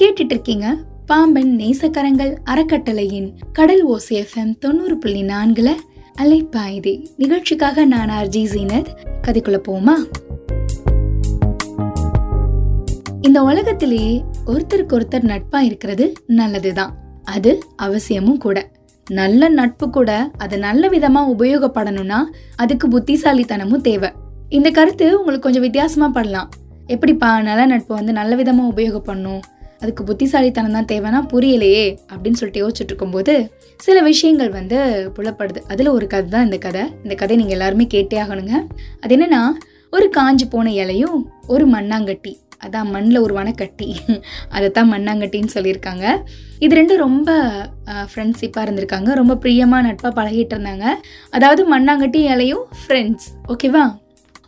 கேட்டுட்டு இருக்கீங்க பாம்பன் நேசக்கரங்கள் அறக்கட்டளையின் கடல் ஓசி எஃப்எம் தொண்ணூறு புள்ளி நான்குல அலைப்பாயுதே. நிகழ்ச்சிக்காக நான் ஆர்ஜி ஜீனத். கதைக்குள்ள போமா இந்த உலகத்திலேயே ஒருத்தருக்கு ஒருத்தர் நட்பா இருக்கிறது நல்லதுதான். அது அவசியமும் கூட. நல்ல நட்பு கூட அதை நல்ல விதமா உபயோகப்படணும்னா அதுக்கு புத்திசாலித்தனமும் தேவை. இந்த கருத்து உங்களுக்கு கொஞ்சம் வித்தியாசமா படலாம். எப்படிப்பா நல்ல நட்பு வந்து நல்ல விதமா உபயோகப்படணும்? அதுக்கு புத்திசாலித்தனம் தான் தேவைன்னா புரியலையே அப்படின்னு சொல்லிட்டு யோசிச்சுட்டு இருக்கும்போது சில விஷயங்கள் வந்து புலப்படுது. அதில் ஒரு கதை தான் இந்த கதை. இந்த கதை நீங்கள் எல்லாருமே கேட்டே ஆகணுங்க. அது என்னென்னா ஒரு காஞ்சி போன இலையும் ஒரு மண்ணாங்கட்டி. அதான் மண்ணில் ஒரு வனக்கட்டி. அதை தான் மண்ணாங்கட்டின்னு சொல்லியிருக்காங்க. இது ரெண்டும் ரொம்ப ஃப்ரெண்ட்ஷிப்பாக இருந்திருக்காங்க. ரொம்ப பிரியமாக நட்பாக பழகிட்டு இருந்தாங்க. அதாவது மண்ணாங்கட்டி இலையும் ஃப்ரெண்ட்ஸ் ஓகேவா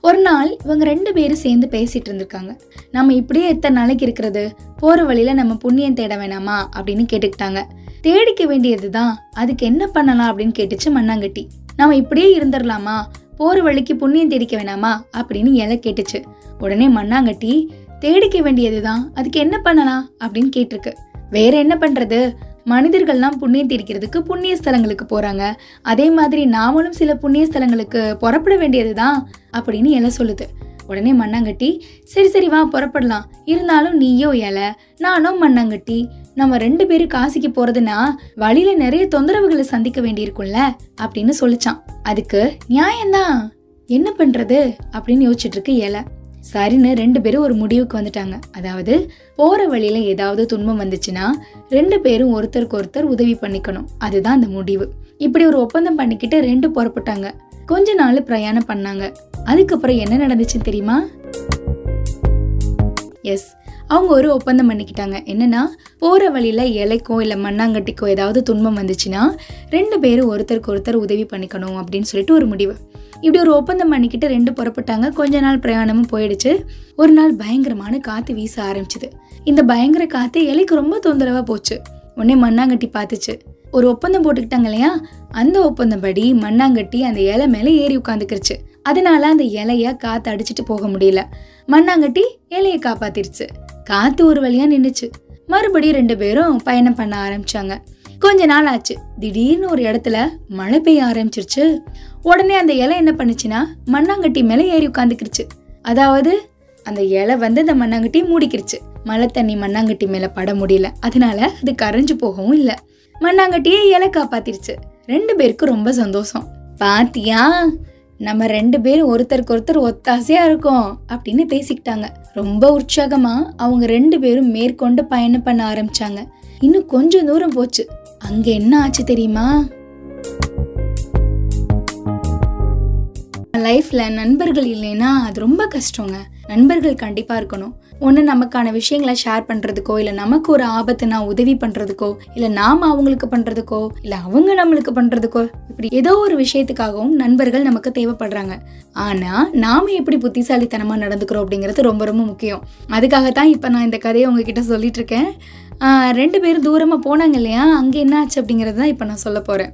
ஒரு நாள் இவங்க ரெண்டு பேரும் சேர்ந்து பேசிட்டு இருந்திருக்காங்க. நம்ம இப்படியே எத்தனை நாளைக்கு இருக்கிறது? போற வழியில நம்ம புண்ணியம் தேட வேணாமா? அப்படின்னு கேட்டுக்கிட்டாங்க. தேடிக்க வேண்டியது தான் அதுக்கு என்ன பண்ணலாம் அப்படின்னு கேட்டுச்சு மண்ணாங்கட்டி. நம்ம இப்படியே இருந்துடலாமா போற வழிக்கு புண்ணியம் தேடிக்க வேணாமா? அப்படின்னு இலை கேட்டுச்சு. உடனே மண்ணாங்கட்டி தேடிக்க வேண்டியதுதான். அதுக்கு என்ன பண்ணலாம்? அப்படின்னு கேட்டிருக்கு. வேற என்ன பண்றது? மனிதர்கள்லாம் புண்ணியம் தீர்க்கிறதுக்கு புண்ணிய ஸ்தலங்களுக்கு போறாங்க. அதே மாதிரி நாமளும் சில புண்ணிய ஸ்தலங்களுக்கு புறப்பட வேண்டியதுதான் அப்படின்னு இலை சொல்லுது. உடனே மண்ணாங்கட்டி சரி சரி வா புறப்படலாம். இருந்தாலும் நீயோ இலை நானும் மண்ணாங்கட்டி. நம்ம ரெண்டு பேரும் காசிக்கு போறதுன்னா வழியில நிறைய தொந்தரவுகளை சந்திக்க வேண்டியிருக்கும்ல அப்படின்னு சொல்லிச்சான். அதுக்கு நியாயம்தான். என்ன பண்றது? அப்படின்னு யோசிச்சுட்டு இருக்கு இலை. சரின்னு ரெண்டு பேரும் ஒரு முடிவுக்கு வந்துட்டாங்க. அதாவது போற வழியில ஏதாவது துன்பம் வந்துச்சுன்னா ரெண்டு பேரும் ஒருத்தருக்கு ஒருத்தர் உதவி பண்ணிக்கணும். அதுதான் அந்த முடிவு. இப்படி ஒரு ஒப்பந்தம் பண்ணிக்கிட்டு ரெண்டு புறப்பட்டாங்க. கொஞ்ச நாள் பிரயாணம் பண்ணாங்க. அதுக்கப்புறம் என்ன நடந்துச்சுன்னு தெரியுமா? எஸ். அவங்க ஒரு ஒப்பந்தம் பண்ணிக்கிட்டாங்க. என்னென்னா போகிற வழியில் இலைக்கோ இல்லை மண்ணாங்கட்டிக்கோ ஏதாவது துன்பம் வந்துச்சுன்னா ரெண்டு பேரும் ஒருத்தருக்கு ஒருத்தர் உதவி பண்ணிக்கணும் அப்படின்னு சொல்லிட்டு ஒரு முடிவு. இப்படி ஒரு ஒப்பந்தம் பண்ணிக்கிட்டு ரெண்டு புறப்பட்டாங்க. கொஞ்ச நாள் பிரயாணமும் போயிடுச்சு. ஒரு நாள் பயங்கரமான காற்று வீச ஆரம்பிச்சுது. இந்த பயங்கர காற்று இலைக்கு ரொம்ப தொந்தரவாக போச்சு. உடனே மண்ணாங்கட்டி பார்த்துச்சு. ஒரு ஒப்பந்தம் போட்டுக்கிட்டாங்க இல்லையா? அந்த ஒப்பந்தப்படி மண்ணாங்கட்டி அந்த இலை மேலே ஏறி உட்காந்துக்கிருச்சு. அதனால அந்த இலைய காத்து அடிச்சிட்டு போக முடியல. மண்ணாங்கட்டி இலையை காப்பாத்திருச்சு. காத்து ஒரு வழியா நின்றுச்சு மறுபடியும் ரெண்டு பேரும் பயணம் பண்ண ஆரம்பிச்சாங்க. கொஞ்ச நாள் ஆச்சு. திடீர்னு ஒரு இடத்துல மழை பெய்ய ஆரம்பிச்சிருச்சு. உடனே அந்த இலை என்ன பண்ணுச்சுன்னா மண்ணாங்கட்டி மேல ஏறி உட்காந்துக்கிருச்சு அதாவது அந்த இலை வந்து அந்த மண்ணாங்கட்டி மூடிக்கிருச்சு. மழை தண்ணி மண்ணாங்கட்டி மேல பட முடியல. அதனால அது கரைஞ்சு போகவும் இல்லை. மண்ணாங்கட்டியே இலை காப்பாத்திருச்சு. ரெண்டு பேருக்கும் ரொம்ப சந்தோஷம். பாத்தியா நம்ம ரெண்டு பேரும் ஒருத்தருக்கு ஒருத்தர் ஒத்தாசையா இருக்கோம் அப்படின்னு பேசிக்கிட்டாங்க. ரொம்ப உற்சாகமாக அவங்க ரெண்டு பேரும் மேற்கொண்டு பயணம் பண்ண ஆரம்பிச்சாங்க. இன்னும் கொஞ்சம் தூரம் போச்சு. அங்கே என்ன ஆச்சு தெரியுமா? லைஃப்ல நண்பர்கள் இல்லைன்னா அது ரொம்ப கஷ்டங்க. நண்பர்கள் கண்டிப்பா இருக்கணும். ஒன்று நமக்கான விஷயங்களை ஷேர் பண்ணுறதுக்கோ இல்லை நமக்கு ஒரு ஆபத்துனா உதவி பண்ணுறதுக்கோ இல்லை நாம் அவங்களுக்கு பண்ணுறதுக்கோ இல்லை அவங்க நம்மளுக்கு பண்ணுறதுக்கோ இப்படி ஏதோ ஒரு விஷயத்துக்காகவும் நண்பர்கள் நமக்கு தேவைப்படுறாங்க. ஆனால் நாம் எப்படி புத்திசாலித்தனமாக நடந்துக்கிறோம் அப்படிங்கிறது ரொம்ப ரொம்ப முக்கியம். அதுக்காகத்தான் இப்போ நான் இந்த கதையை உங்ககிட்ட சொல்லிட்டு இருக்கேன். ரெண்டு பேரும் தூரமாக போனாங்க இல்லையா? அங்கே என்ன ஆச்சு அப்படிங்கிறது தான் இப்போ நான் சொல்ல போகிறேன்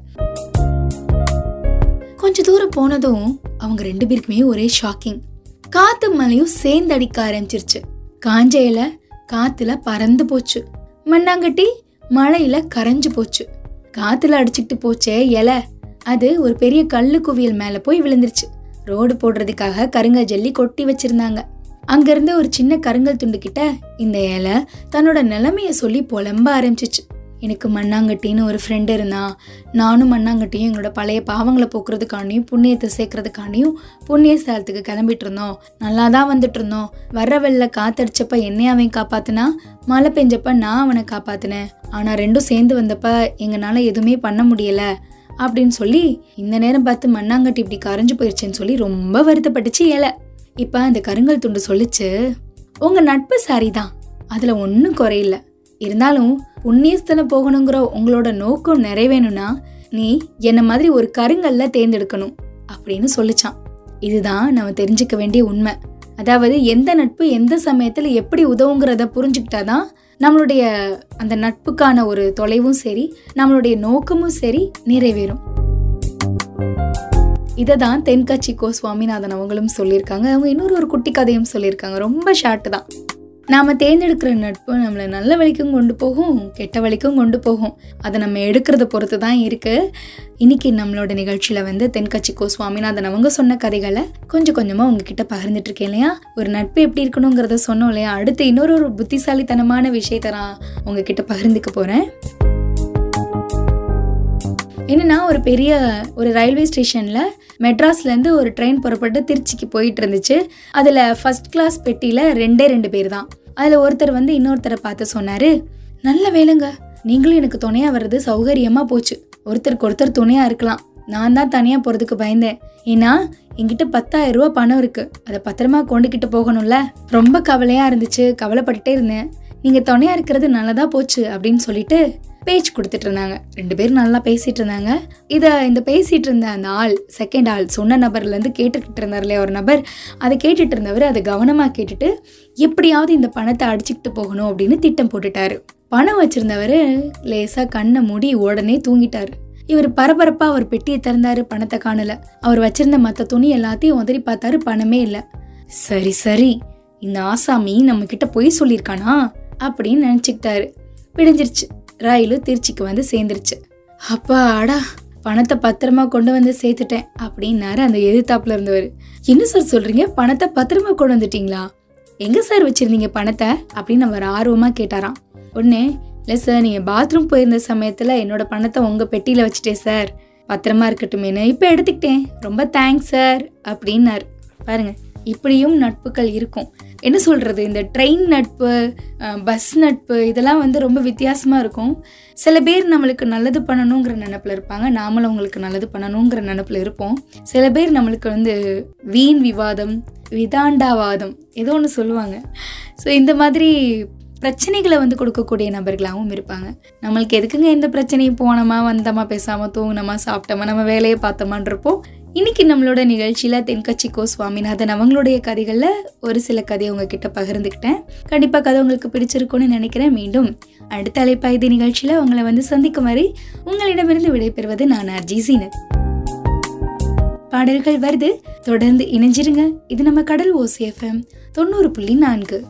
கொஞ்ச தூரம் போனதும் அவங்க ரெண்டு பேருக்குமே ஒரே ஷாக்கிங் காத்து மலையும் சேர்ந்து அடிக்க ஆரம்பிச்சிருச்சு. காஞ்ச இலை காத்துல பறந்து போச்சு. மண்ணாங்கட்டி மழையில கரைஞ்சு போச்சு. காத்துல அடிச்சுக்கிட்டு போச்சே இலை. அது ஒரு பெரிய கல்லு குவியல் மேல போய் விழுந்துருச்சு. ரோடு போடுறதுக்காக கருங்கல் ஜல்லி கொட்டி வச்சிருந்தாங்க. அங்கிருந்து ஒரு சின்ன கருங்கல் துண்டு கிட்ட இந்த இலை தன்னோட நிலைமைய சொல்லி புலம்ப ஆரம்பிச்சிச்சு. எனக்கு மண்ணாங்கட்டின்னு ஒரு ஃப்ரெண்டு இருந்தான் நானும் மண்ணாங்கட்டியும் எங்களோட பழைய பாவங்களை போக்குறதுக்காண்டியும் புண்ணியத்தை சேர்க்கறதுக்காண்டியும் புண்ணிய ஸ்தலத்துக்கு கிளம்பிட்டு இருந்தோம் நல்லா தான் வந்துட்டு இருந்தோம் வர்ற வெளில காத்தடிச்சப்ப என்னைய அவன் காப்பாத்தினா மழை பெஞ்சப்ப நான் அவனை காப்பாத்தினேன். ஆனா ரெண்டும் சேர்ந்து வந்தப்ப எங்களால் எதுவுமே பண்ண முடியல அப்படின்னு சொல்லி இந்த நேரம் பார்த்து மண்ணாங்கட்டி இப்படி கரைஞ்சு போயிருச்சுன்னு சொல்லி ரொம்ப வருத்தப்பட்டுச்சு ஏழை இப்போ அந்த கருங்கல் துண்டு சொல்லிச்சு உங்க நட்பு சரிதான். அதுல ஒன்றும் குறையில்லை. இருந்தாலும் புண்ணியஸ்தலம் போகணுங்கிற உங்களோட நோக்கம் நிறைவேணும்னா நீ என்ன மாதிரி ஒரு கருங்கல்ல தேர்ந்தெடுக்கணும் அப்படின்னு சொல்லிச்சான். இதுதான் நம்ம தெரிஞ்சுக்க வேண்டிய உண்மை. அதாவது எந்த நட்பு எந்த சமயத்தில் எப்படி உதவுங்கிறத புரிஞ்சுக்கிட்டாதான் நம்மளுடைய அந்த நட்புக்கான ஒரு தொலைவும் சரி நம்மளுடைய நோக்கமும் சரி நிறைவேறும். இதை தான் தென்காட்சி கோ சுவாமிநாதன் அவங்களும் சொல்லியிருக்காங்க. அவங்க இன்னொரு ஒரு குட்டி கதையும் சொல்லியிருக்காங்க. ரொம்ப ஷார்ட் தான். நாம் தேர்ந்தெடுக்கிற நட்பு நம்மளை நல்ல வழிக்கும் கொண்டு போகும் கெட்ட வழிக்கும் கொண்டு போகும். அதை நம்ம எடுக்கிறத பொறுத்து தான் இருக்குது இன்னைக்கு நம்மளோட நிகழ்ச்சியில் வந்து தென்கட்சி கோ சுவாமிநாதன் அவங்க சொன்ன கதைகளை கொஞ்சம் கொஞ்சமாக உங்ககிட்ட பகிர்ந்துட்டு இருக்கேன் இல்லையா? ஒரு நட்பு எப்படி இருக்கணுங்கிறத சொன்னோம் இல்லையா? அடுத்து இன்னொரு ஒரு புத்திசாலித்தனமான விஷயத்தை நான் உங்ககிட்ட பகிர்ந்துக்க போகிறேன் என்னன்னா ஒரு பெரிய ஒரு ரயில்வே ஸ்டேஷனில் மெட்ராஸ்லேருந்து ஒரு ட்ரெயின் புறப்பட்டு திருச்சிக்கு போயிட்டு இருந்துச்சு. அதில் ஃபர்ஸ்ட் கிளாஸ் பெட்டியில் ரெண்டே ரெண்டு பேர் தான். அதில் ஒருத்தர் வந்து இன்னொருத்தரை பார்த்து சொன்னார் நல்ல வேலைங்க. நீங்களும் எனக்கு துணையாக வர்றது சௌகரியமாக போச்சு. ஒருத்தருக்கு ஒருத்தர் துணையாக இருக்கலாம். நான் தான் தனியாக போகிறதுக்கு பயந்தேன். ஏன்னா என்கிட்ட பத்தாயிரம் ரூபா பணம் இருக்குது அதை பத்திரமா கொண்டுக்கிட்டு போகணும்ல. ரொம்ப கவலையாக இருந்துச்சு. கவலைப்பட்டுட்டே இருந்தேன். நீங்கள் துணையாக இருக்கிறது நல்லதாக போச்சு. அப்படின்னு சொல்லிட்டு பேச்சு கொடுத்துட்டு இருந்தாங்க ரெண்டு பேரும் நல்லா பேசிட்டு இருந்தாங்க இதை இந்த பேசிட்டு இருந்த அந்த ஆள் செகண்ட் ஆள் சொன்ன நபர்லேருந்து கேட்டுக்கிட்டு இருந்தார் இல்லையா ஒரு நபர்? அதை கேட்டுட்டு இருந்தவர் அதை கவனமாக கேட்டுட்டு எப்படியாவது இந்த பணத்தை அடிச்சுக்கிட்டு போகணும் அப்படின்னு திட்டம் போட்டுட்டாரு. பணம் வச்சுருந்தவர் லேசாக கண்ணை மூடி உடனே தூங்கிட்டார். இவர் பரபரப்பாக அவர் பெட்டியை திறந்தாரு பணத்தை காணலை. அவர் வச்சிருந்த மற்ற துணி எல்லாத்தையும் உதறி பார்த்தாரு பணமே இல்லை. சரி சரி இந்த ஆசாமி நம்ம கிட்ட பொய் சொல்லியிருக்கானா? அப்படின்னு நினச்சிக்கிட்டாரு. விடிஞ்சிருச்சு ராயிலு திருச்சிக்கு வந்து சேர்ந்துருச்சு. அப்பா அடா பணத்தை பத்திரமா கொண்டு வந்து சேர்த்துட்டேன் அப்படின்னாரு அந்த எதிர்த்தாப்புல இருந்தவர். என்ன சார் சொல்றீங்க? பணத்தை பத்திரமா கொண்டு வந்துட்டீங்களா? எங்க சார் வச்சிருந்தீங்க பணத்தை? அப்படின்னு அவர் ஆர்வமா கேட்டாராம். ஒன்று இல்லை சார் நீங்கள் பாத்ரூம் போயிருந்த சமயத்தில் என்னோட பணத்தை உங்கள் பெட்டியில் வச்சுட்டேன் சார். பத்திரமா இருக்கட்டுமேனு இப்போ எடுத்துக்கிட்டேன். ரொம்ப தேங்க்ஸ் சார். அப்படின்னாரு. பாருங்க இப்படியும் நட்புகள் இருக்கும். என்ன சொல்கிறது இந்த ட்ரெயின் நட்பு பஸ் நட்பு இதெல்லாம் வந்து ரொம்ப வித்தியாசமாக இருக்கும். சில பேர் நம்மளுக்கு நல்லது பண்ணணுங்கிற நினப்பில் இருப்பாங்க. நாமளும் அவங்களுக்கு நல்லது பண்ணணுங்கிற நினப்பில் இருப்போம். சில பேர் நம்மளுக்கு வந்து வீண் விவாதம் விதாண்டாவாதம் ஏதோ ஒன்று சொல்லுவாங்க. ஸோ இந்த மாதிரி பிரச்சனைகளை வந்து கொடுக்கக்கூடிய நபர்களாகவும் இருப்பாங்க. நம்மளுக்கு எதுக்குங்க எந்த பிரச்சனையும் போனோமா வந்தோமா பேசாமல் தூங்கினோமா சாப்பிட்டோமா நம்ம வேலையை பார்த்தோமான்றப்போ இன்னைக்கு நம்மளோட நிகழ்ச்சியில் தென்கட்சி கோ சுவாமிநாதன் அவங்களுடைய கதைகளில் ஒரு சில கதையை உங்ககிட்ட பகிர்ந்துக்கிட்டேன். கண்டிப்பாக கதை உங்களுக்கு பிடிச்சிருக்கும்னு நினைக்கிறேன். மீண்டும் அடுத்த அலைப்பாய்தி நிகழ்ச்சியில் உங்களை வந்து சந்திக்கும் வரை உங்களிடமிருந்து விடைபெறுவது நான் அர்ஜி சீனத் பாடல்கள் வருது. தொடர்ந்து இணைஞ்சிருங்க. இது நம்ம கடல் ஓசிஎஃப்எம் தொண்ணூறு புள்ளி நான்கு.